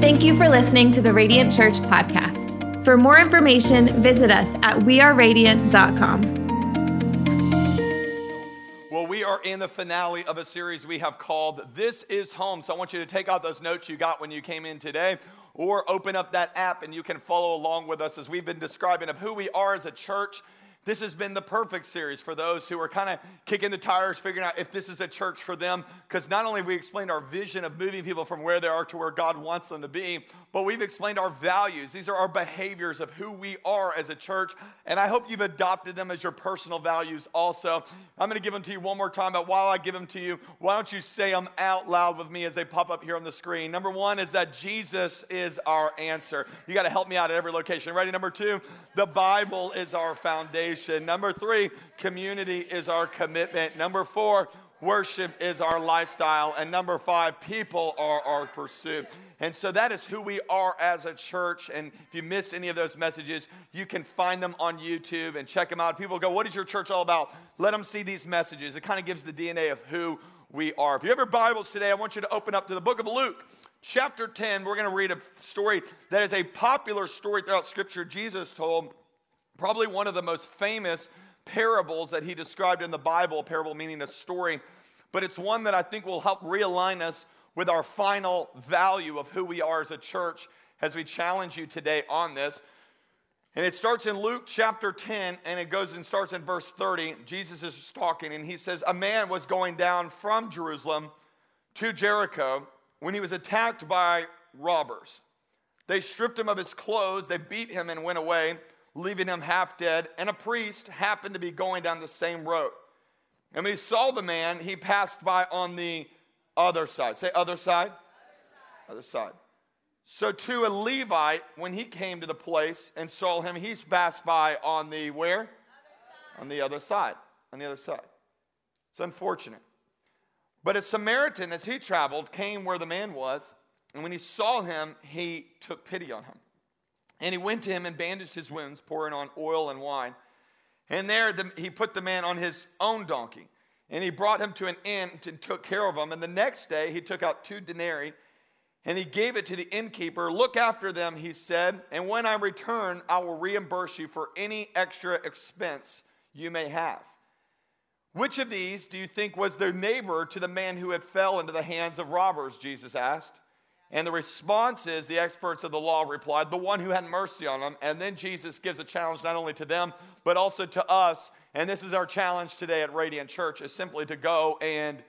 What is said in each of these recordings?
Thank you for listening to the Radiant Church podcast. For more information, visit us at weareradiant.com. Well, we are in the finale of a series we have called This is Home. So I want you to take out those notes you got when you came in today or open up that app and you can follow along with us as we've been describing of who we are as a church this has been the perfect series for those who are kind of kicking the tires, figuring out if this is a church for them. Because not only we explained our vision of moving people from where they are to where God wants them to be, but we've explained our values. These are our behaviors of who we are as a church. And I hope you've adopted them as your personal values also. I'm going to give them to you one more time, but while I give them to you, why don't you say them out loud with me as they pop up here on the screen? Number one is that Jesus is our answer. You got to help me out at every location. Ready? Number two, the Bible is our foundation Number three, community is our commitment. Number four, worship is our lifestyle. And number five, people are our pursuit. And so that is who we are as a church. And if you missed any of those messages, you can find them on YouTube and check them out. People go, What is your church all about? Let them see these messages. It kind of gives the DNA of who we are. If you have your Bibles today, I want you to open up to the book of Luke, chapter 10. We're going to read a story that is a popular story throughout Scripture Jesus told probably one of the most famous parables that he described in the Bible, parable meaning a story, but it's one that I think will help realign us with our final value of who we are as a church as we challenge you today on this. And it starts in Luke chapter 10 and it goes and starts in verse 30. Jesus is talking and he says, A man was going down from Jerusalem to Jericho when he was attacked by robbers. They stripped him of his clothes, they beat him and went away leaving him half dead, and a priest happened to be going down the same road. And when he saw the man, he passed by on the other side. Say, other side. Other side. So to a Levite, when he came to the place and saw him, he passed by on the where? On the other side. On the other side. It's unfortunate. But a Samaritan, as he traveled, came where the man was, and when he saw him, he took pity on him. And he went to him and bandaged his wounds, pouring on oil and wine. And there the, he put the man on his own donkey. And he brought him to an inn and took care of him. And the next day he took out two denarii and he gave it to the innkeeper. Look after them, he said, and when I return, I will reimburse you for any extra expense you may have. Which of these do you think was their neighbor to the man who had fell into the hands of robbers? Jesus asked. And the response is the experts of the law replied, the one who had mercy on them. And then Jesus gives a challenge not only to them, but also to us. And this is our challenge today at Radiant Church is simply to go and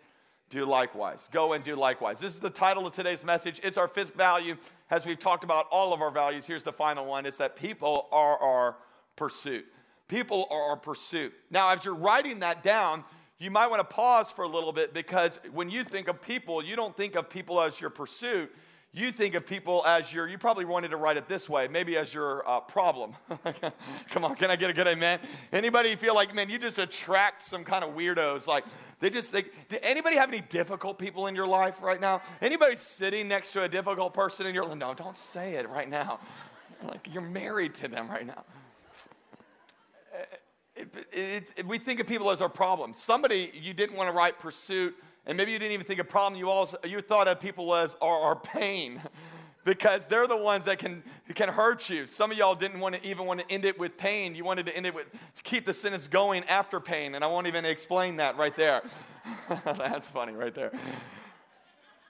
do likewise. Go and do likewise. This is the title of today's message. It's our fifth value. As we've talked about all of our values, here's the final one it's that people are our pursuit. People are our pursuit. Now, as you're writing that down, you might want to pause for a little bit because when you think of people, you don't think of people as your pursuit you think of people as your, you probably wanted to write it this way, maybe as your uh, problem. Come on, can I get a good amen? Anybody feel like, man, you just attract some kind of weirdos? Like, they just, they, anybody have any difficult people in your life right now? Anybody sitting next to a difficult person in your life? No, don't say it right now. Like, you're married to them right now. It, it, it, we think of people as our problem. Somebody you didn't want to write pursuit and maybe you didn't even think of problem, you, also, you thought of people as our, our pain because they're the ones that can, can hurt you. Some of y'all didn't want to even want to end it with pain. You wanted to end it with, keep the sentence going after pain. And I won't even explain that right there. That's funny right there.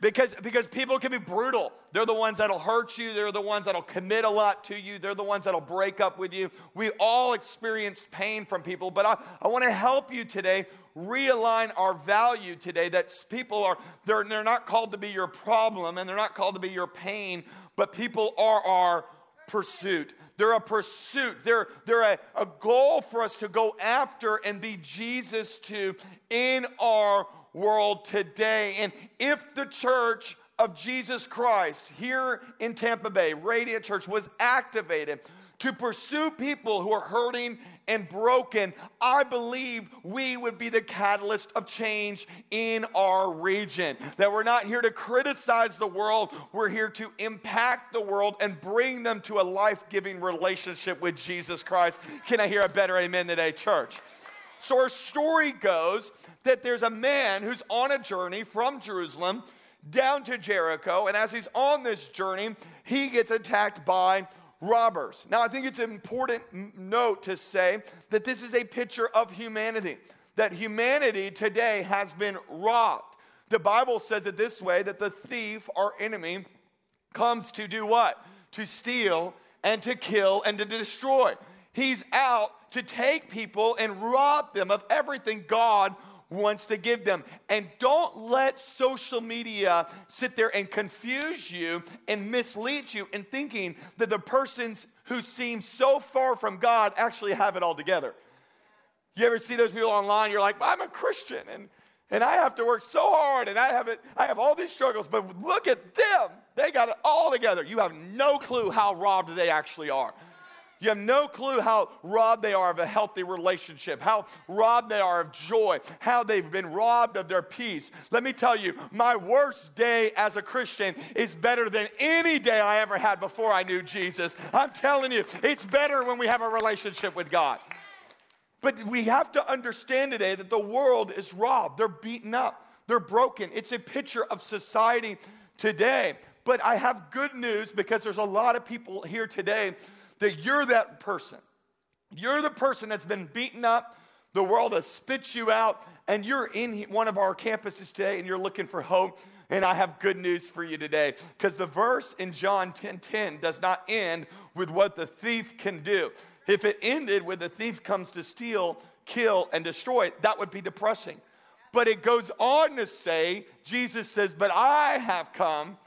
Because, because people can be brutal. They're the ones that'll hurt you. They're the ones that'll commit a lot to you. They're the ones that'll break up with you. We all experienced pain from people, but I, I want to help you today realign our value today that people are, they're, they're not called to be your problem and they're not called to be your pain, but people are our pursuit. They're a pursuit. They're, they're a, a goal for us to go after and be Jesus to in our world today. And if the church of Jesus Christ here in Tampa Bay, Radiant Church, was activated to pursue people who are hurting and broken, I believe we would be the catalyst of change in our region. That we're not here to criticize the world, we're here to impact the world and bring them to a life giving relationship with Jesus Christ. Can I hear a better amen today, church? So, our story goes that there's a man who's on a journey from Jerusalem down to Jericho. And as he's on this journey, he gets attacked by robbers. Now, I think it's an important note to say that this is a picture of humanity, that humanity today has been robbed. The Bible says it this way that the thief, our enemy, comes to do what? To steal and to kill and to destroy. He's out to take people and rob them of everything God wants to give them. And don't let social media sit there and confuse you and mislead you in thinking that the persons who seem so far from God actually have it all together. You ever see those people online? You're like, I'm a Christian and, and I have to work so hard and I have it, I have all these struggles, but look at them. They got it all together. You have no clue how robbed they actually are. You have no clue how robbed they are of a healthy relationship, how robbed they are of joy, how they've been robbed of their peace. Let me tell you, my worst day as a Christian is better than any day I ever had before I knew Jesus. I'm telling you, it's better when we have a relationship with God. But we have to understand today that the world is robbed, they're beaten up, they're broken. It's a picture of society today. But I have good news because there's a lot of people here today that you're that person. You're the person that's been beaten up, the world has spit you out, and you're in one of our campuses today and you're looking for hope. And I have good news for you today because the verse in John 10 10 does not end with what the thief can do. If it ended with the thief comes to steal, kill, and destroy, that would be depressing. But it goes on to say, Jesus says, But I have come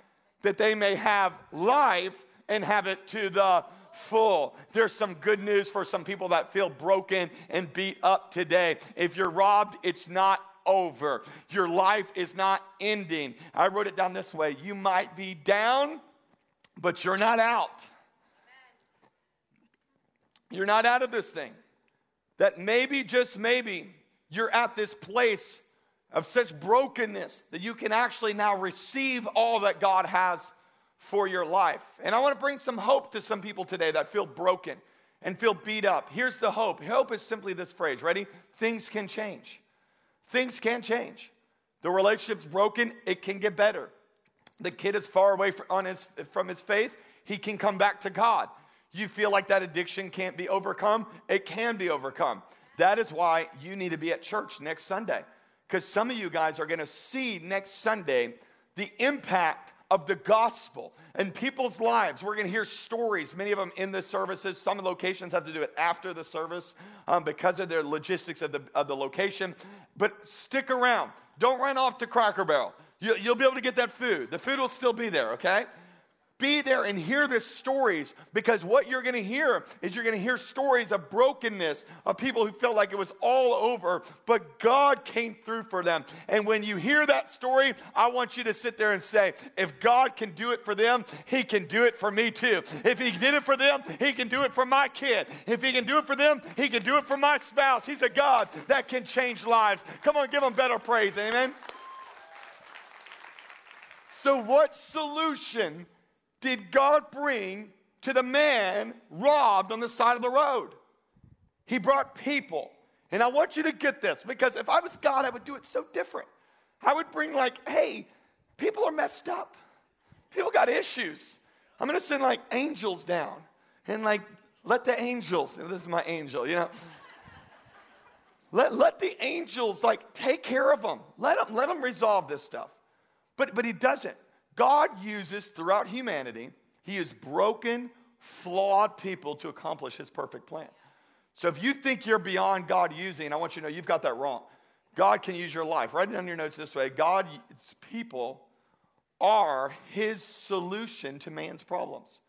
that they may have life and have it to the full. There's some good news for some people that feel broken and beat up today. If you're robbed, it's not over. Your life is not ending. I wrote it down this way You might be down, but you're not out. You're not out of this thing. That maybe, just maybe, you're at this place of such brokenness that you can actually now receive all that God has for your life. And I want to bring some hope to some people today that feel broken and feel beat up. Here's the hope hope is simply this phrase ready? Things can change. Things can change. The relationship's broken, it can get better. The kid is far away from his, from his faith, he can come back to God. You feel like that addiction can't be overcome, it can be overcome. That is why you need to be at church next Sunday. Because some of you guys are gonna see next Sunday the impact of the gospel in people's lives. We're going to hear stories, many of them in the services. Some locations have to do it after the service um, because of their logistics of the, of the location. But stick around. Don't run off to Cracker Barrel. You, you'll be able to get that food. The food will still be there, okay? Be there and hear the stories because what you're going to hear is you're going to hear stories of brokenness of people who felt like it was all over but god came through for them. And when you hear that story i want you to sit there and say if god can do it for them he can do it for me too. If he did it for them he can do it for my kid. If he can do it for them he can do it for my spouse. He's a god that can change lives. Come on give him better praise. Amen. So what solution did God bring to the man robbed on the side of the road? He brought people. And I want you to get this because if I was God, I would do it so different. I would bring, like, hey, people are messed up. People got issues. I'm going to send, like, angels down and, like, let the angels, this is my angel, you know. let, let the angels, like, take care of them. Let them, let them resolve this stuff. But, but he doesn't. God uses throughout humanity, He has broken, flawed people to accomplish His perfect plan. So if you think you're beyond God using, I want you to know you've got that wrong. God can use your life. Write it down your notes this way God's people are His solution to man's problems.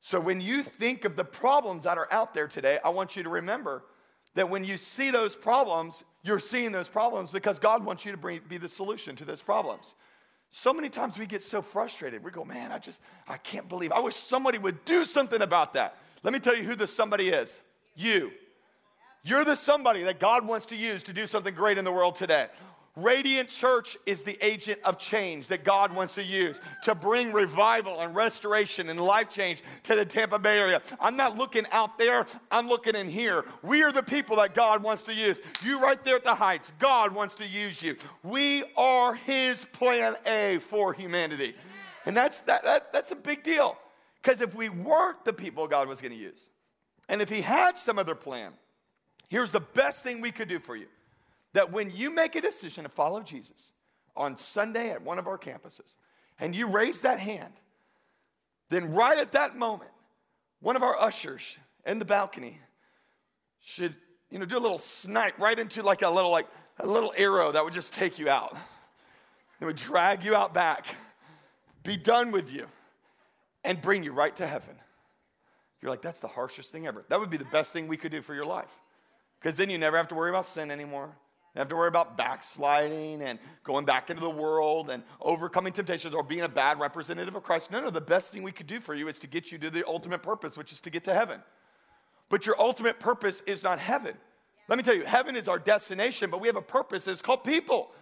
So when you think of the problems that are out there today, I want you to remember that when you see those problems, you're seeing those problems because God wants you to bring, be the solution to those problems. So many times we get so frustrated. We go, man, I just, I can't believe, I wish somebody would do something about that. Let me tell you who the somebody is you. You're the somebody that God wants to use to do something great in the world today. Radiant Church is the agent of change that God wants to use to bring revival and restoration and life change to the Tampa Bay area. I'm not looking out there, I'm looking in here. We are the people that God wants to use. You right there at the heights, God wants to use you. We are His plan A for humanity. And that's, that, that that's a big deal. Because if we weren't the people God was going to use, and if He had some other plan, here's the best thing we could do for you that when you make a decision to follow Jesus on Sunday at one of our campuses and you raise that hand, then right at that moment, one of our ushers in the balcony should, you know, do a little snipe right into like a little like a little arrow that would just take you out. It would drag you out back, be done with you, and bring you right to heaven. You're like, that's the harshest thing ever. That would be the best thing we could do for your life. Because then you never have to worry about sin anymore. You have to worry about backsliding and going back into the world and overcoming temptations or being a bad representative of Christ. No, no, the best thing we could do for you is to get you to the ultimate purpose, which is to get to heaven. But your ultimate purpose is not heaven. Let me tell you, heaven is our destination, but we have a purpose, and it's called people.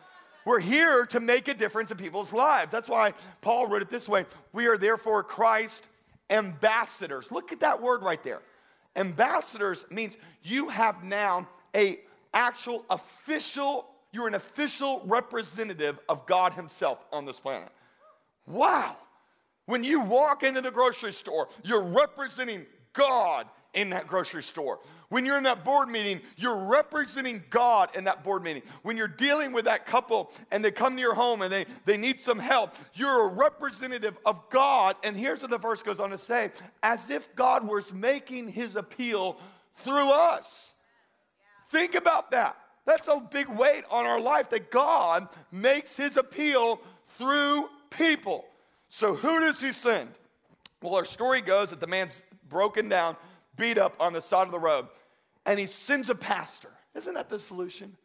We're here to make a difference in people's lives. That's why Paul wrote it this way We are therefore Christ ambassadors. Look at that word right there. Ambassadors means you have now a actual official, you're an official representative of God Himself on this planet. Wow. When you walk into the grocery store, you're representing God in that grocery store. When you're in that board meeting, you're representing God in that board meeting. When you're dealing with that couple and they come to your home and they, they need some help, you're a representative of God. And here's what the verse goes on to say as if God was making his appeal through us. Think about that. That's a big weight on our life that God makes his appeal through people. So, who does he send? Well, our story goes that the man's broken down, beat up on the side of the road, and he sends a pastor. Isn't that the solution?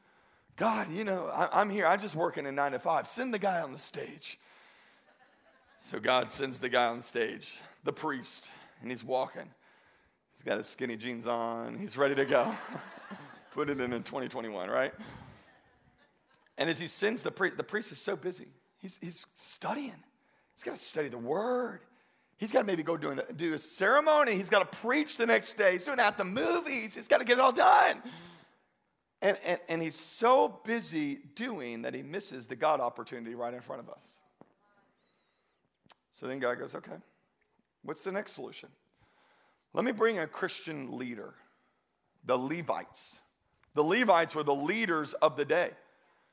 God, you know, I, am here. I'm just working in nine to five. Send the guy on the stage. So God sends the guy on the stage, the priest, and he's walking. He's got his skinny jeans on. He's ready to go. Put it in in 2021, right? And as he sends the priest, the priest is so busy. He's, he's studying. He's got to study the word. He's got to maybe go do, a, do a ceremony. He's got to preach the next day. He's doing at the movies. He's got to get it all done. And, and, and he's so busy doing that he misses the God opportunity right in front of us. So then God goes, okay, what's the next solution? Let me bring a Christian leader, the Levites. The Levites were the leaders of the day.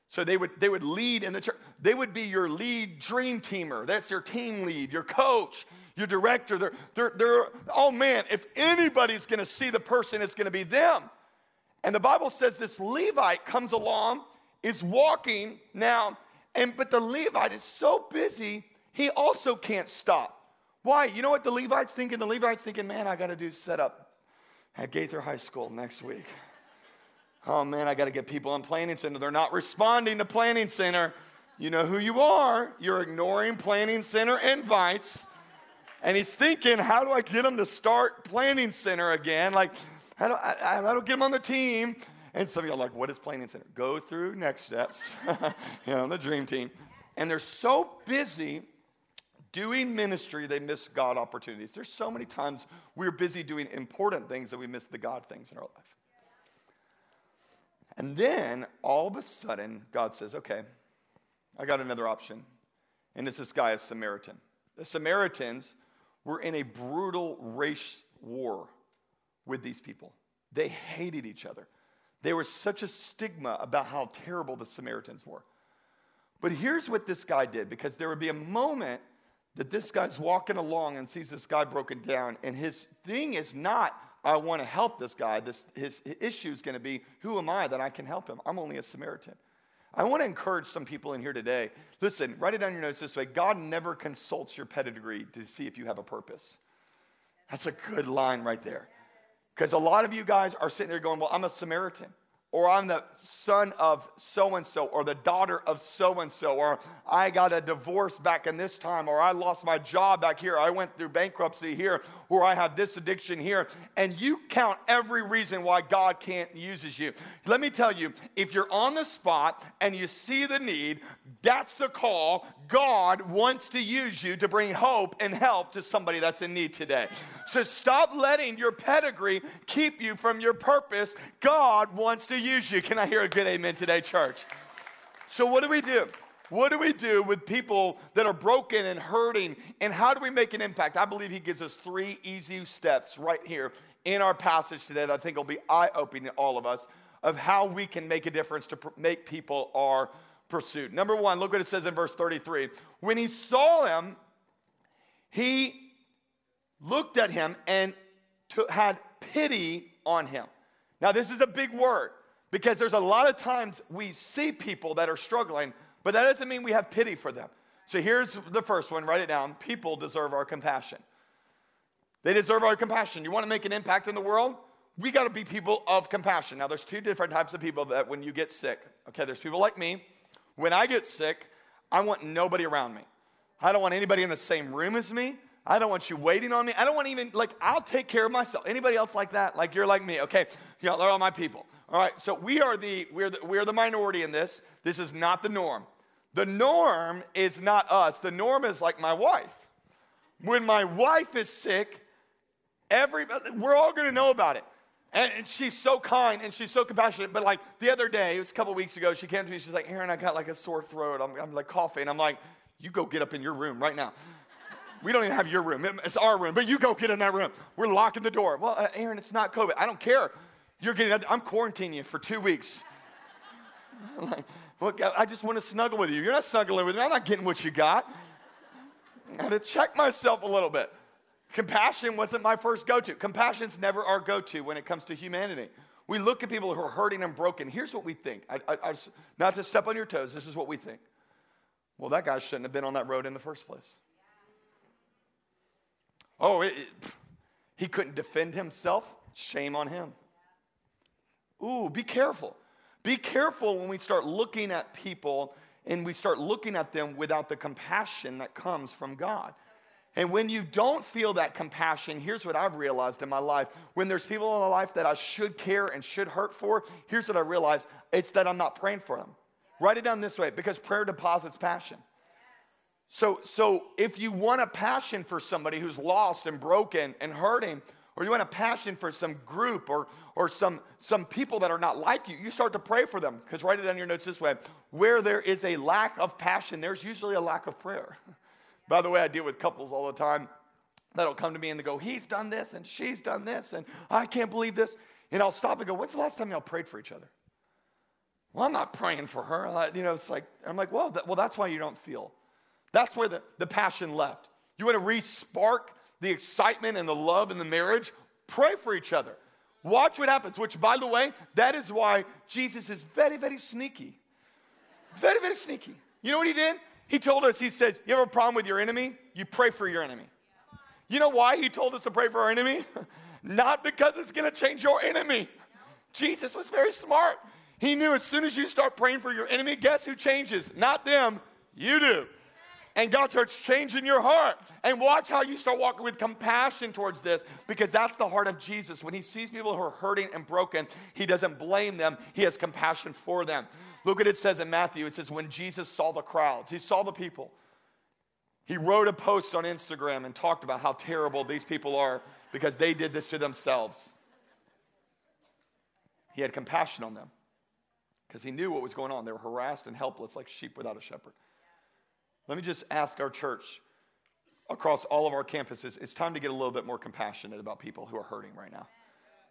So they would, they would lead in the church. They would be your lead dream teamer. That's your team lead, your coach, your director. They're, they're, they're oh man, if anybody's to see the person, it's to be them. And the Bible says this Levite comes along, is walking now, and but the Levite is so busy, he also can't stop. Why? You know what the Levite's thinking? The Levite's thinking, man, I got to do setup at Gaither High School next week oh man, I got to get people on Planning Center. They're not responding to Planning Center. You know who you are. You're ignoring Planning Center invites. And he's thinking, how do I get them to start Planning Center again? Like, how do I, how do I get them on the team? And some of you are like, what is Planning Center? Go through next steps, you know, on the dream team. And they're so busy doing ministry, they miss God opportunities. There's so many times we're busy doing important things that we miss the God things in our life. And then all of a sudden, God says, okay, I got another option. And it's this guy, a Samaritan. The Samaritans were in a brutal race war with these people. They hated each other. There was such a stigma about how terrible the Samaritans were. But here's what this guy did because there would be a moment that this guy's walking along and sees this guy broken down, and his thing is not, I want to help this guy. This, his, his issue is going to be, who am I that I can help him? I'm only a Samaritan. I want to encourage some people in here today. Listen, write it down your notes this way God never consults your pedigree to see if you have a purpose. That's a good line right there. Because a lot of you guys are sitting there going, Well, I'm a Samaritan. Or I'm the son of so and so, or the daughter of so and so, or I got a divorce back in this time, or I lost my job back here, I went through bankruptcy here, or I have this addiction here, and you count every reason why God can't uses you. Let me tell you, if you're on the spot and you see the need, that's the call. God wants to use you to bring hope and help to somebody that's in need today. So stop letting your pedigree keep you from your purpose. God wants to use you. Can I hear a good amen today, church? So, what do we do? What do we do with people that are broken and hurting? And how do we make an impact? I believe he gives us three easy steps right here in our passage today that I think will be eye opening to all of us of how we can make a difference to pr- make people our pursuit. Number one, look what it says in verse 33. When he saw him, he looked at him and to, had pity on him. Now, this is a big word because there's a lot of times we see people that are struggling, but that doesn't mean we have pity for them. So here's the first one write it down. People deserve our compassion. They deserve our compassion. You want to make an impact in the world? We got to be people of compassion. Now, there's two different types of people that when you get sick, okay, there's people like me. When I get sick, I want nobody around me. I don't want anybody in the same room as me. I don't want you waiting on me. I don't want even, like, I'll take care of myself. Anybody else like that? Like, you're like me, okay? Know, they're all my people. All right, so we are the, we're the, we're the minority in this. This is not the norm. The norm is not us. The norm is like my wife. When my wife is sick, every, we're all gonna know about it. And, and she's so kind and she's so compassionate. But like the other day, it was a couple weeks ago, she came to me, she's like, Aaron, I got like a sore throat. I'm, I'm like coughing. I'm like, you go get up in your room right now. We don't even have your room. It's our room, but you go get in that room. We're locking the door. Well, uh, Aaron, it's not COVID. I don't care. You're getting, I'm quarantining you for two weeks. I'm like, look, I just want to snuggle with you. You're not snuggling with me. I'm not getting what you got. I had to check myself a little bit. Compassion wasn't my first go to. Compassion's never our go to when it comes to humanity. We look at people who are hurting and broken. Here's what we think. I, I, I, not to step on your toes, this is what we think. Well, that guy shouldn't have been on that road in the first place. Oh, it, it, he couldn't defend himself. Shame on him. Ooh, be careful. Be careful when we start looking at people and we start looking at them without the compassion that comes from God. And when you don't feel that compassion, here's what I've realized in my life. When there's people in my life that I should care and should hurt for, here's what I realize it's that I'm not praying for them. Write it down this way because prayer deposits passion. So, so if you want a passion for somebody who's lost and broken and hurting, or you want a passion for some group or, or some, some people that are not like you, you start to pray for them. Because write it down your notes this way where there is a lack of passion, there's usually a lack of prayer. By the way, I deal with couples all the time that'll come to me and they go, He's done this and she's done this and I can't believe this. And I'll stop and go, When's the last time y'all prayed for each other? Well, I'm not praying for her. You know, it's like, I'm like, Well, that, well that's why you don't feel. That's where the, the passion left. You want to re spark the excitement and the love and the marriage? Pray for each other. Watch what happens, which, by the way, that is why Jesus is very, very sneaky. Very, very sneaky. You know what he did? He told us, he said, You have a problem with your enemy? You pray for your enemy. You know why he told us to pray for our enemy? Not because it's gonna change your enemy. Jesus was very smart. He knew as soon as you start praying for your enemy, guess who changes? Not them, you do. And God starts changing your heart. And watch how you start walking with compassion towards this because that's the heart of Jesus. When he sees people who are hurting and broken, he doesn't blame them, he has compassion for them. Look what it says in Matthew. It says, when Jesus saw the crowds, he saw the people. He wrote a post on Instagram and talked about how terrible these people are because they did this to themselves. He had compassion on them because he knew what was going on. They were harassed and helpless like sheep without a shepherd. Let me just ask our church across all of our campuses it's time to get a little bit more compassionate about people who are hurting right now.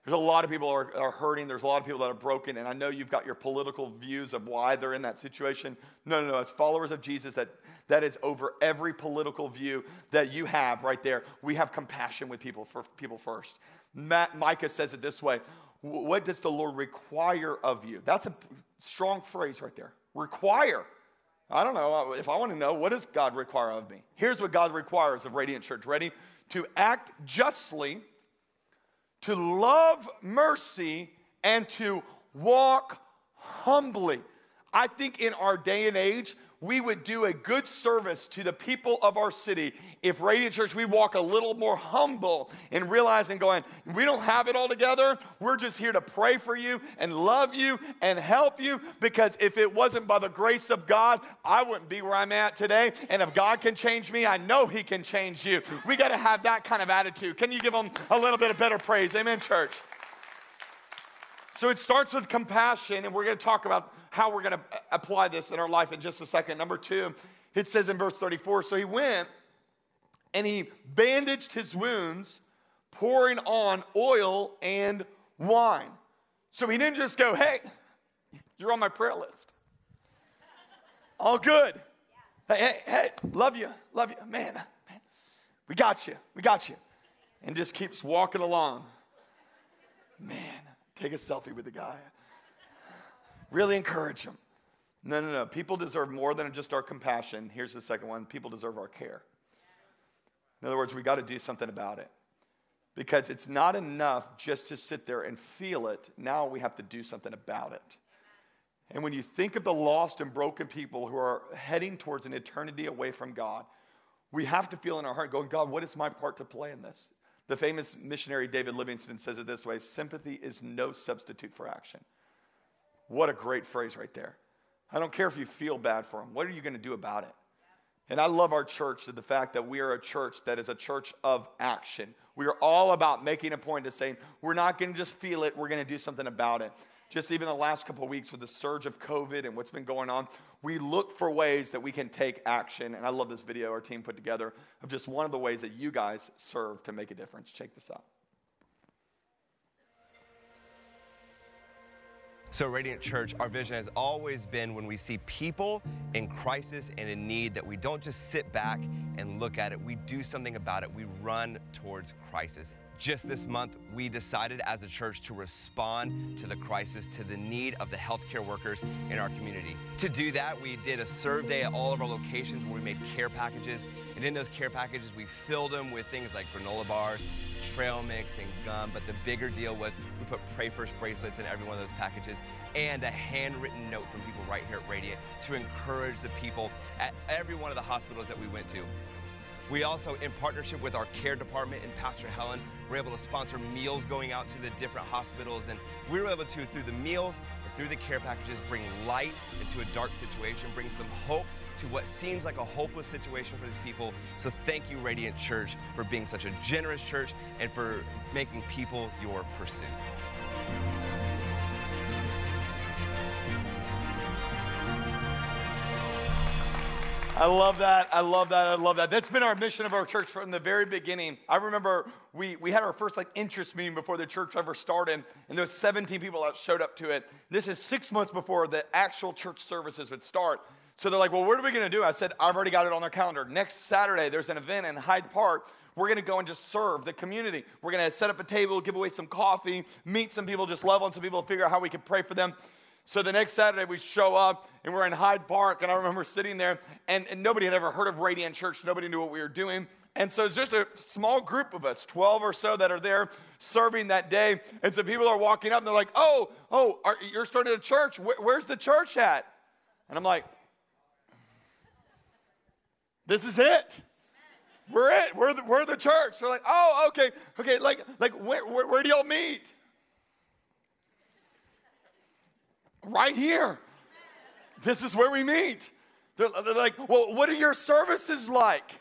There's a lot of people are, are hurting. There's a lot of people that are broken. And I know you've got your political views of why they're in that situation. No, no, no. It's followers of Jesus that, that is over every political view that you have right there. We have compassion with people for people first. Matt, Micah says it this way What does the Lord require of you? That's a strong phrase right there. Require. I don't know. If I want to know, what does God require of me? Here's what God requires of Radiant Church. Ready? To act justly to love mercy and to walk humbly. I think in our day and age, we would do a good service to the people of our city if Radiant Church, we walk a little more humble and realizing, going, we don't have it all together. We're just here to pray for you and love you and help you because if it wasn't by the grace of God, I wouldn't be where I'm at today. And if God can change me, I know He can change you. We got to have that kind of attitude. Can you give them a little bit of better praise? Amen, church. So it starts with compassion, and we're going to talk about how we're going to apply this in our life in just a second. Number two, it says in verse 34 So he went and he bandaged his wounds, pouring on oil and wine. So he didn't just go, Hey, you're on my prayer list. All good. Hey, hey, hey, love you, love you. Man, man, we got you, we got you. And just keeps walking along. Man, take a selfie with the guy. Really encourage them. No, no, no. People deserve more than just our compassion. Here's the second one people deserve our care. In other words, we got to do something about it. Because it's not enough just to sit there and feel it. Now we have to do something about it. And when you think of the lost and broken people who are heading towards an eternity away from God, we have to feel in our heart going, God, what is my part to play in this? The famous missionary David Livingstone says it this way sympathy is no substitute for action. What a great phrase right there. I don't care if you feel bad for them. What are you going to do about it? And I love our church to the fact that we are a church that is a church of action. We are all about making a point of saying, we're not going to just feel it, we're going to do something about it. Just even the last couple of weeks with the surge of COVID and what's been going on, we look for ways that we can take action. And I love this video our team put together of just one of the ways that you guys serve to make a difference. Check this out. So, Radiant Church, our vision has always been when we see people in crisis and in need that we don't just sit back and look at it, we do something about it, we run towards crisis. Just this month, we decided as a church to respond to the crisis, to the need of the healthcare workers in our community. To do that, we did a serve day at all of our locations where we made care packages. And in those care packages, we filled them with things like granola bars, trail mix, and gum. But the bigger deal was we put Pray First bracelets in every one of those packages and a handwritten note from people right here at Radiant to encourage the people at every one of the hospitals that we went to. We also, in partnership with our care department and Pastor Helen, were able to sponsor meals going out to the different hospitals. And we were able to, through the meals and through the care packages, bring light into a dark situation, bring some hope to what seems like a hopeless situation for these people. So thank you, Radiant Church, for being such a generous church and for making people your pursuit. I love that. I love that. I love that. That's been our mission of our church from the very beginning. I remember we, we had our first like interest meeting before the church ever started, and there was 17 people that showed up to it. This is six months before the actual church services would start. So they're like, well, what are we going to do? I said, I've already got it on their calendar. Next Saturday, there's an event in Hyde Park. We're going to go and just serve the community. We're going to set up a table, give away some coffee, meet some people, just love on some people, figure out how we can pray for them. So the next Saturday, we show up and we're in Hyde Park. And I remember sitting there, and, and nobody had ever heard of Radiant Church. Nobody knew what we were doing. And so it's just a small group of us, 12 or so, that are there serving that day. And so people are walking up and they're like, oh, oh, are, you're starting a church. Where, where's the church at? And I'm like, this is it. We're it. We're the, we're the church. They're like, oh, okay, okay. Like, like where, where, where do y'all meet? Right here. This is where we meet. They're, they're like, well, what are your services like?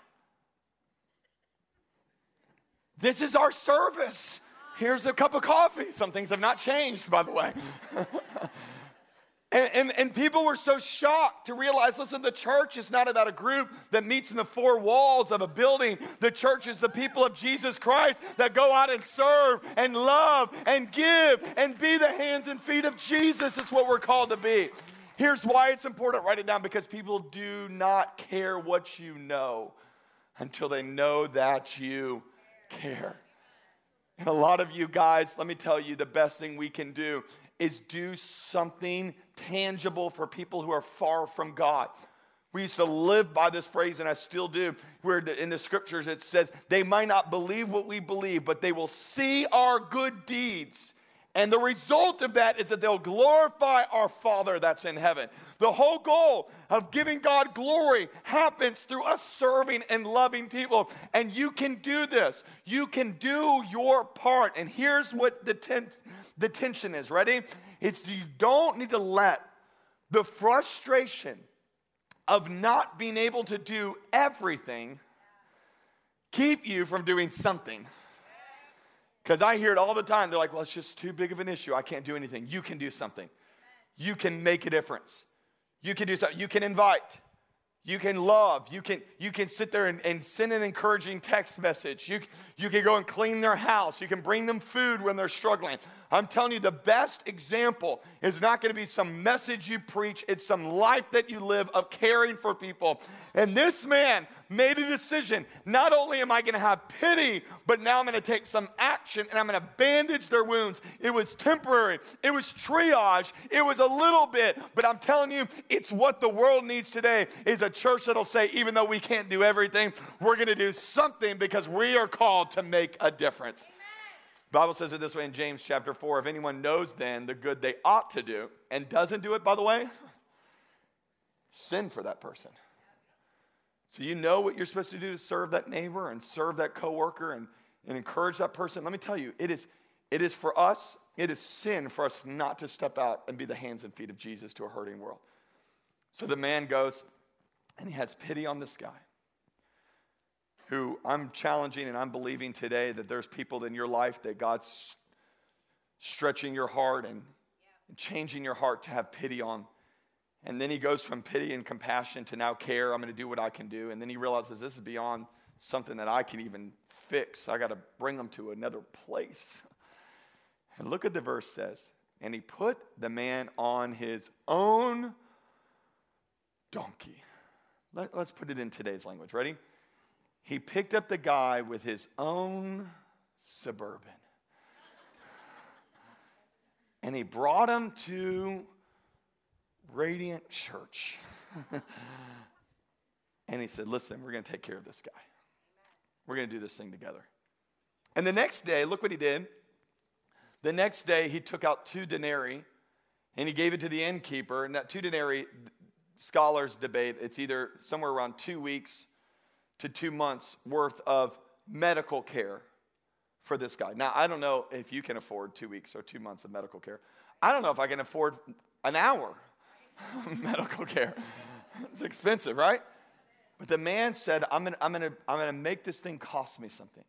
This is our service. Here's a cup of coffee. Some things have not changed, by the way. And, and, and, people were so shocked to realize listen, the church is not about a group that meets in the four walls of a building. The church is the people of Jesus Christ that go out and serve and love and give and be the hands and feet of Jesus. It's what we're called to be. Here's why it's important write it down because people do not care what you know until they know that you care. And a lot of you guys, let me tell you, the best thing we can do is do something tangible for people who are far from God. We used to live by this phrase, and I still do. Where in the scriptures it says, They might not believe what we believe, but they will see our good deeds And the result of that is that they'll glorify our Father that's in heaven. The whole goal of giving God glory happens through us serving and loving people. And you can do this. You can do your part. And here's what the, ten- the tension is ready? It's you don't need to let the frustration of not being able to do everything keep you from doing something. Because I hear it all the time. They're like, well, it's just too big of an issue. I can't do anything. You can do something. You can make a difference. You can do something. You can invite. You can love. You can, you can sit there and, and send an encouraging text message. You, you can go and clean their house. You can bring them food when they're struggling. I'm telling you, the best example is not going to be some message you preach, it's some life that you live of caring for people. And this man made a decision. Not only am I going to have pity, but now I'm going to take some action and I'm going to bandage their wounds. It was temporary, it was triage, it was a little bit, but I'm telling you, it's what the world needs today is a church that'll say, even though we can't do everything, we're going to do something because we are called to make a difference. The Bible says it this way in James chapter 4 if anyone knows then the good they ought to do and doesn't do it, by the way, sin for that person. So you know what you're supposed to do to serve that neighbor and serve that coworker and, and encourage that person. Let me tell you, it is, it is for us, it is sin for us not to step out and be the hands and feet of Jesus to a hurting world. So the man goes and he has pity on this guy who I'm challenging and I'm believing today that there's people in your life that God's stretching your heart and, changing your heart to have pity on. And then he goes from pity and compassion to now care. I'm going to do what I can do. And then he realizes this is beyond something that I can even fix. I got to bring them to another place. And look at the verse says, and he put the man on his own donkey. Let, us put it in today's language. Ready? He picked up the guy with his own suburban. and he brought him to Radiant Church. and he said, Listen, we're going to take care of this guy. We're going to do this thing together. And the next day, look what he did. The next day, he took out two denarii and he gave it to the innkeeper. And that two denarii, scholars debate, it's either somewhere around two weeks to two months worth of medical care for this guy. Now, I don't know if you can afford two weeks or two months of medical care. I don't know if I can afford an hour of medical care. It's expensive, right? But the man said, I'm gonna, I'm, gonna, I'm gonna make this thing cost me something.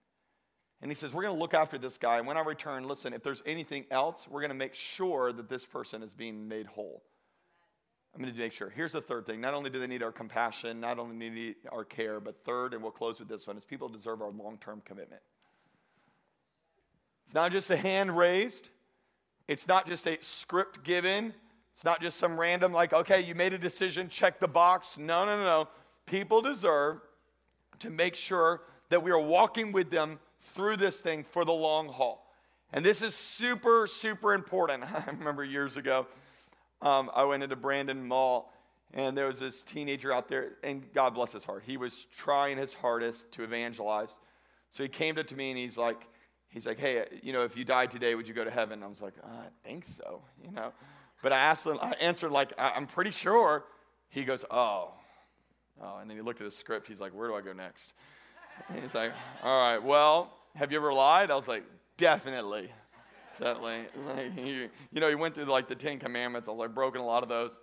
And he says, We're gonna look after this guy. And when I return, listen, if there's anything else, we're gonna make sure that this person is being made whole. I'm gonna make sure. Here's the third thing. Not only do they need our compassion, not only need our care, but third, and we'll close with this one, is people deserve our long term commitment. It's not just a hand raised, it's not just a script given, it's not just some random, like, okay, you made a decision, check the box. No, no, no, no. People deserve to make sure that we are walking with them through this thing for the long haul. And this is super, super important. I remember years ago, um, I went into Brandon Mall, and there was this teenager out there, and God bless his heart. He was trying his hardest to evangelize. So he came up to me and he's like, he's like, hey, you know, if you died today, would you go to heaven? I was like, I think so, you know. But I asked him, I answered like, I'm pretty sure. He goes, oh. Oh, and then he looked at his script. He's like, where do I go next? And he's like, all right, well, have you ever lied? I was like, definitely. Definitely. Like, you, you know, he went through like the Ten Commandments. I was like, broken a lot of those.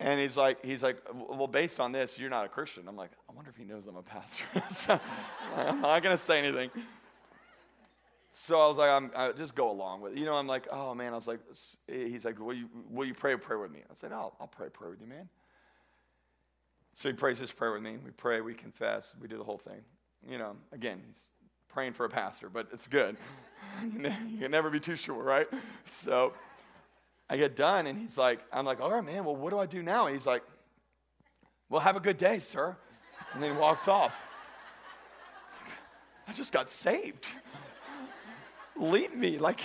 And he's like, he's like, well, based on this, you're not a Christian. I'm like, I wonder if he knows I'm a pastor. so, I'm not to say anything. So I was like, I'm, I just go along with it. You know, I'm like, oh man, I was like, he's like, will you, will you pray a prayer with me? I said, I'll, I'll pray a prayer with you, man. So he prays his prayer with me. We pray, we confess, we do the whole thing. You know, again, he's praying for a pastor, but it's good. you can never be too sure, right? So I get done, and he's like, I'm like, all right, man, well, what do I do now? And he's like, well, have a good day, sir. And then he walks off. I just got saved leave me. Like,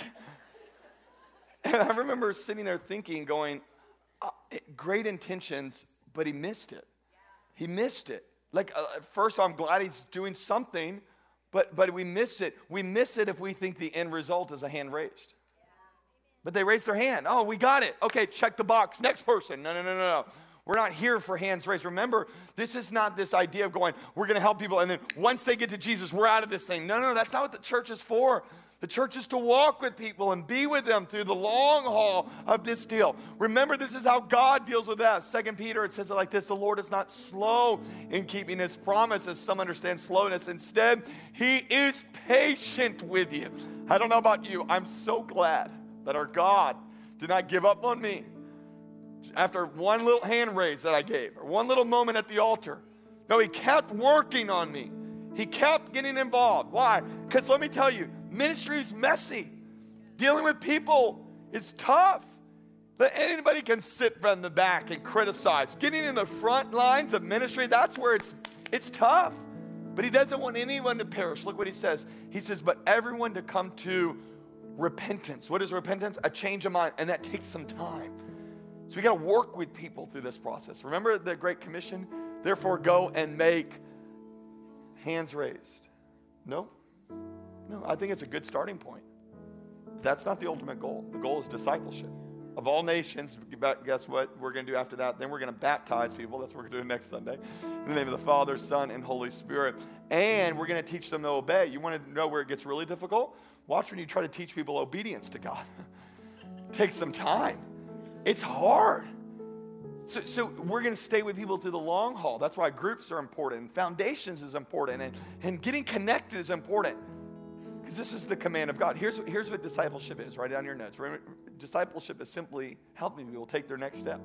and I remember sitting there thinking, going, uh, great intentions, but he missed it. He missed it. Like, uh, first, I'm glad he's doing something, but, but we miss it. We miss it if we think the end result is a hand raised. But they raised their hand. Oh, we got it. Okay, check the box. Next person. No, no, no, no, no. We're not here for hands raised. Remember, this is not this idea of going, we're going to help people, and then once they get to Jesus, we're out of this thing. No, no, no, that's not what the church is for. The church is to walk with people and be with them through the long haul of this deal. Remember, this is how God deals with us. Second Peter, it says it like this The Lord is not slow in keeping his promise, as some understand slowness. Instead, he is patient with you. I don't know about you. I'm so glad that our God did not give up on me after one little hand raise that I gave, or one little moment at the altar. No, he kept working on me. He kept getting involved. Why? Because let me tell you, ministry is messy. Dealing with people is tough. But anybody can sit from the back and criticize. Getting in the front lines of ministry, that's where it's it's tough. But he doesn't want anyone to perish. Look what he says. He says, but everyone to come to repentance. What is repentance? A change of mind, and that takes some time. So we got to work with people through this process. Remember the Great Commission? Therefore, go and make hands raised. No, no, I think it's a good starting point. That's not the ultimate goal. The goal is discipleship of all nations. Guess what we're going to do after that? Then we're going to baptize people. That's what we're doing next Sunday. In the name of the Father, Son, and Holy Spirit. And we're going to teach them to obey. You want to know where it gets really difficult? Watch when you try to teach people obedience to God. takes some time. It's hard. So, so we're going to stay with people through the long haul. That's why groups are important. Foundations is important. And, and getting connected is important. Because this is the command of God. Here's, here's what discipleship is. Write down your notes. Discipleship is simply helping people take their next step.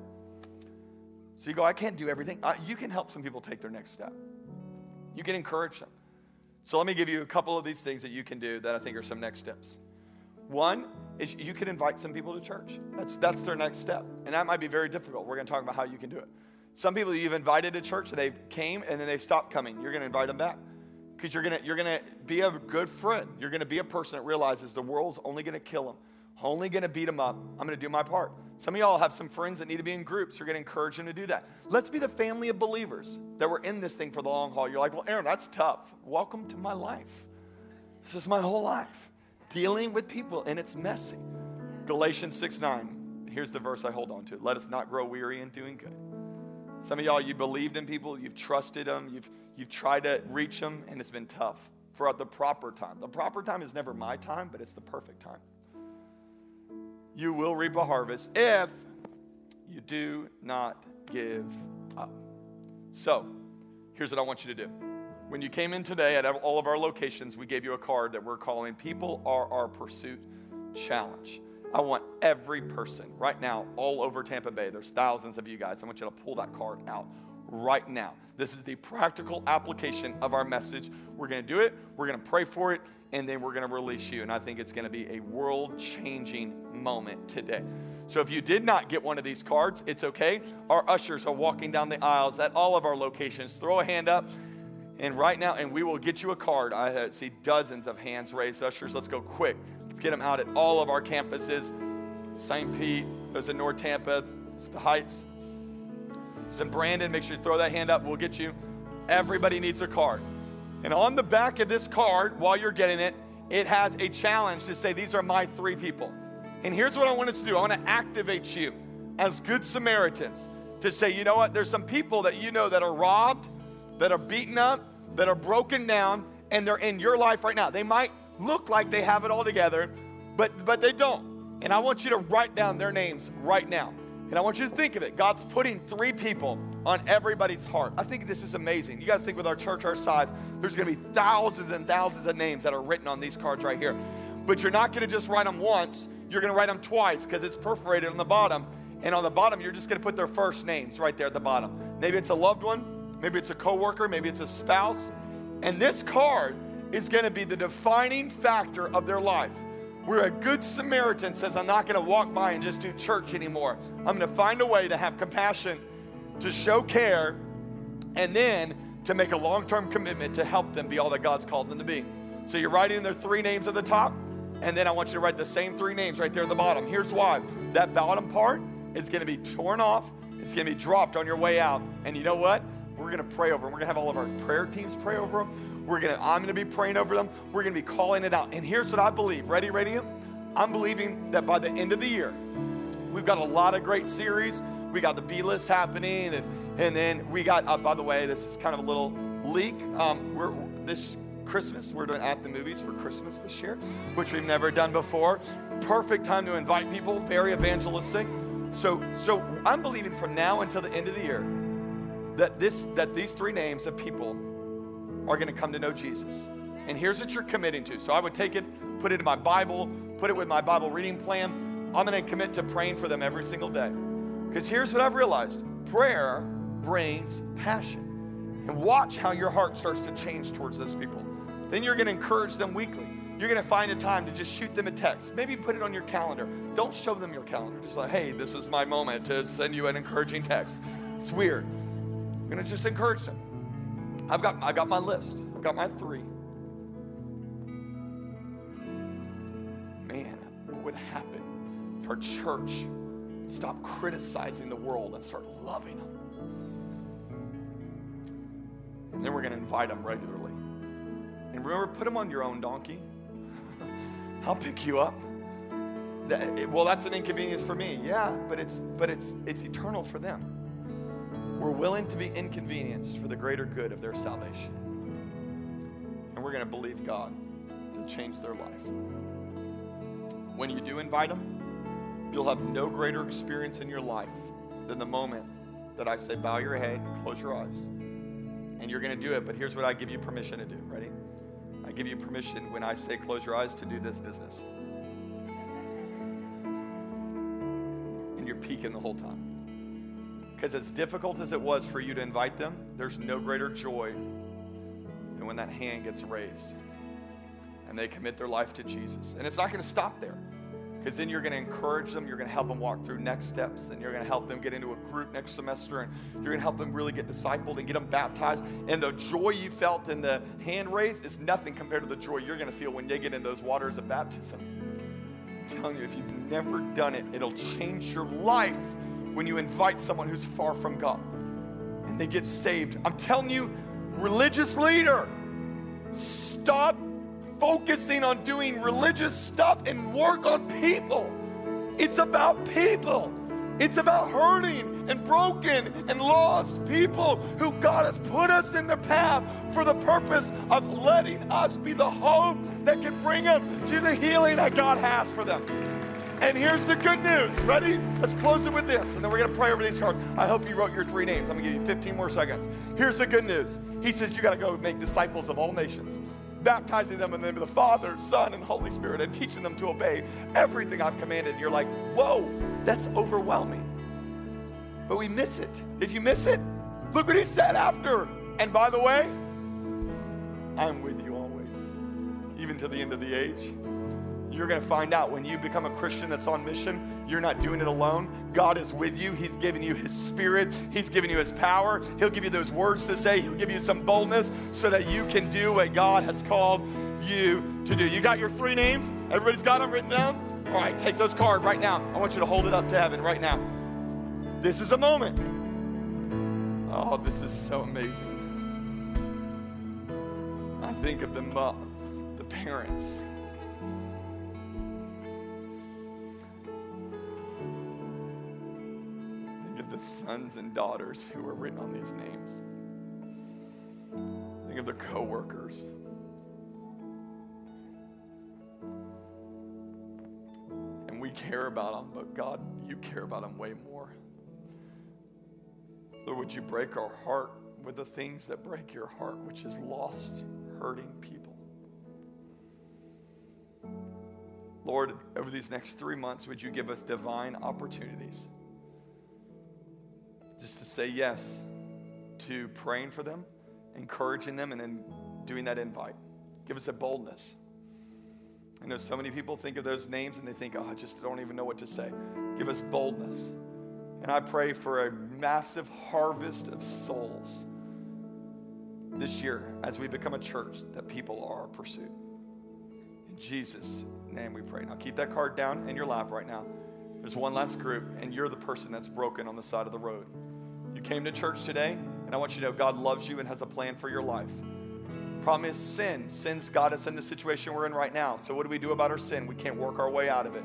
So you go, I can't do everything. You can help some people take their next step. You can encourage them. So let me give you a couple of these things that you can do that I think are some next steps. One is you can invite some people to church. That's, that's their next step. And that might be very difficult. We're going to talk about how you can do it. Some people you've invited to church, they came and then they stopped coming. You're going to invite them back because you're to you're to be a good friend. You're to be a person that realizes the world's only to kill them, only to beat them up. I'm to do my part. Some of y'all have some friends that need to be in groups. You're to encourage them to do that. Let's be the family of believers that were in this thing for the long haul. You're like, well, Aaron, that's tough. Welcome to my life. This is my whole life dealing with people, and it's messy. Galatians 6 9. Here's the verse I hold on to. Let us not grow weary in doing good. Some of y'all, you believed in people, you've trusted them, you've, you've tried to reach them, and it's been tough for at the proper time. The proper time is never my time, but it's the perfect time. You will reap a harvest if you do not give up. So, here's what I want you to do. When you came in today at all of our locations, we gave you a card that we're calling People Are Our Pursuit Challenge. I want every person right now, all over Tampa Bay, there's thousands of you guys. I want you to pull that card out right now. This is the practical application of our message. We're going to do it, we're going to pray for it, and then we're going to release you. And I think it's going to be a world changing moment today. So if you did not get one of these cards, it's okay. Our ushers are walking down the aisles at all of our locations. Throw a hand up and right now, and we will get you a card. I see dozens of hands raised. Ushers, let's go quick. Get them out at all of our campuses. St. Pete, those in North Tampa, the Heights. Those in Brandon, make sure you throw that hand up. We'll get you. Everybody needs a card. And on the back of this card, while you're getting it, it has a challenge to say, These are my three people. And here's what I want us to do I want to activate you as good Samaritans to say, You know what? There's some people that you know that are robbed, that are beaten up, that are broken down and they're in your life right now. They might look like they have it all together, but, but they don't. And I want you to write down their names right now. And I want you to think of it. God's putting three people on everybody's heart. I think this is amazing. You got to think with our church our size, there's going to be thousands and thousands of names that are written on these cards right here. But you're not going to just write them once, you're going to write them twice because it's perforated on the bottom. And on the bottom, you're just going to put their first names right there at the bottom. Maybe it's a loved one, Maybe it's a coworker, maybe it's a spouse. And this card is going to be the defining factor of their life. Where a good Samaritan says, I'm not going to walk by and just do church anymore. I'm going to find a way to have compassion, to show care, and then to make a long term commitment to help them be all that God's called them to be. So you're writing their three names at the top, and then I want you to write the same three names right there at the bottom. Here's why that bottom part is going to be torn off, it's going to be dropped on your way out. And you know what? We're going to pray over them. We're going to have all of our prayer teams pray over them. We're to, I'm to be praying over them. We're to be calling it out. And here's what I believe. Ready, ready? I'm believing that by the end of the year, we've got a lot of great series. We got the B list happening, and, and then we got, uh, by the way, this is kind of a little leak. Um, we're, this Christmas, we're doing at the movies for Christmas this year, which we've never done before. Perfect time to invite people, very evangelistic. So, so I'm believing from now until the end of the year that this that these three names of people are going to come to know Jesus. And here's what you're committing to. So I would take it, put it in my Bible, put it with my Bible reading plan. I'm going to commit to praying for them every single day. Because here's what I've realized prayer brings passion. And watch how your heart starts to change towards those people. Then you're going to encourage them weekly. You're going to find a time to just shoot them a text. Maybe put it on your calendar. Don't show them your calendar. Just like, hey, this is my moment to send you an encouraging text. It's weird. I'm going to just encourage them. I've got, I've got my list. I've got my three. Man, what would happen if our church stopped criticizing the world and start loving them? And then we're going to invite them regularly. And remember, put them on your own donkey. I'll pick you up. well, that's an inconvenience for me. Yeah, but it's but it's it's eternal for them. We're willing to be inconvenienced for the greater good of their salvation. And we're going to believe God to change their life. When you do invite them, you'll have no greater experience in your life than the moment that I say, bow your head, close your eyes. And you're going to do it, but here's what I give you permission to do. Ready? I give you permission when I say close your eyes to do this business. And you're peeking the whole time. Because as difficult as it was for you to invite them, there's no greater joy than when that hand gets raised and they commit their life to Jesus. And it's not going to stop there. Because then you're going to encourage them, you're going to help them walk through next steps, and you're going to help them get into a group next semester, and you're going to help them really get discipled and get them baptized. And the joy you felt in the hand raise is nothing compared to the joy you're going to feel when they get in those waters of baptism. I'm telling you, if you've never done it, it'll change your life when you invite someone who's far from God and they get saved. I'm telling you, religious leader, stop focusing on doing religious stuff and work on people. It's about people. It's about hurting and broken and lost people who God has put us in the path for the purpose of letting us be the hope that can bring them to the healing that God has for them. And here's the good news. Ready? Let's close it with this, and then we're going to pray over these cards. I hope you wrote your three names. I'm going to give you 15 more seconds. Here's the good news. He says you got to go make disciples of all nations, baptizing them in the name of the Father, Son, and Holy Spirit, and teaching them to obey everything I've commanded. And you're like, whoa, that's overwhelming. But we miss it. Did you miss it? Look what he said after. And by the way, I'm with you always, even to the end of the age. You're going to find out when you become a Christian that's on mission, you're not doing it alone. God is with you. He's giving you His Spirit, He's giving you His power. He'll give you those words to say, He'll give you some boldness so that you can do what God has called you to do. You got your three names? Everybody's got them written down? All right, take those cards right now. I want you to hold it up to heaven right now. This is a moment. Oh, this is so amazing. I think of the, the parents sons and daughters who are written on these names. Think of their coworkers. And we care about them, but God, you care about them way more. Lord, would you break our heart with the things that break your heart, which is lost, hurting people? Lord, over these next three months, would you give us divine opportunities? Just to say yes to praying for them, encouraging them, and then doing that invite. Give us a boldness. I know so many people think of those names and they think, oh, I just don't even know what to say. Give us boldness. And I pray for a massive harvest of souls this year as we become a church that people are our pursuit. In Jesus' name we pray. Now keep that card down in your lap right now. There's one last group, and you're the person that's broken on the side of the road. You came to church today, and I want you to know God loves you and has a plan for your life. Problem is sin. Sin's got us in the situation we're in right now. So, what do we do about our sin? We can't work our way out of it.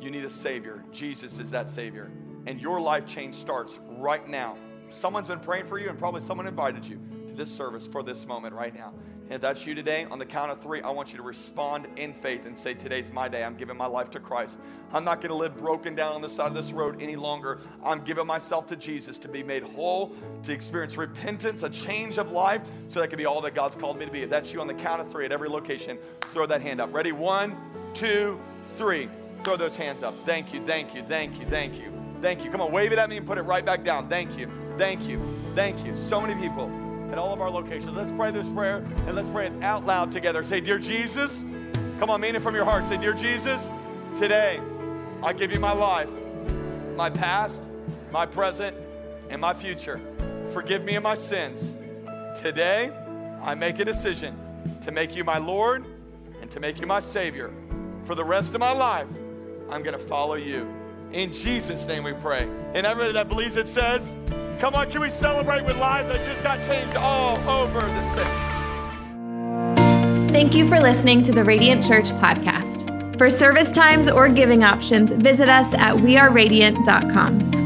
You need a Savior. Jesus is that Savior. And your life change starts right now. Someone's been praying for you, and probably someone invited you this service for this moment right now. And if that's you today, on the count of three, I want you to respond in faith and say, Today's my day. I'm giving my life to Christ. I'm not going to live broken down on the side of this road any longer. I'm giving myself to Jesus to be made whole, to experience repentance, a change of life, so that can be all that God's called me to be. If that's you on the count of three at every location, throw that hand up. Ready? One, two, three. Throw those hands up. Thank you, thank you, thank you, thank you. Thank you. Come on, wave it at me and put it right back down. Thank you, thank you, thank you. So many people at all of our locations. Let's pray this prayer and let's pray it out loud together. Say, Dear Jesus, come on, mean it from your heart. Say, Dear Jesus, today I give you my life, my past, my present, and my future. Forgive me of my sins. Today I make a decision to make you my Lord and to make you my Savior. For the rest of my life, I'm going to follow you. In Jesus' name we pray. And everybody that believes it says, Come on, can we celebrate with lives that just got changed all over the city? Thank you for listening to the Radiant Church podcast. For service times or giving options, visit us at weareradiant.com.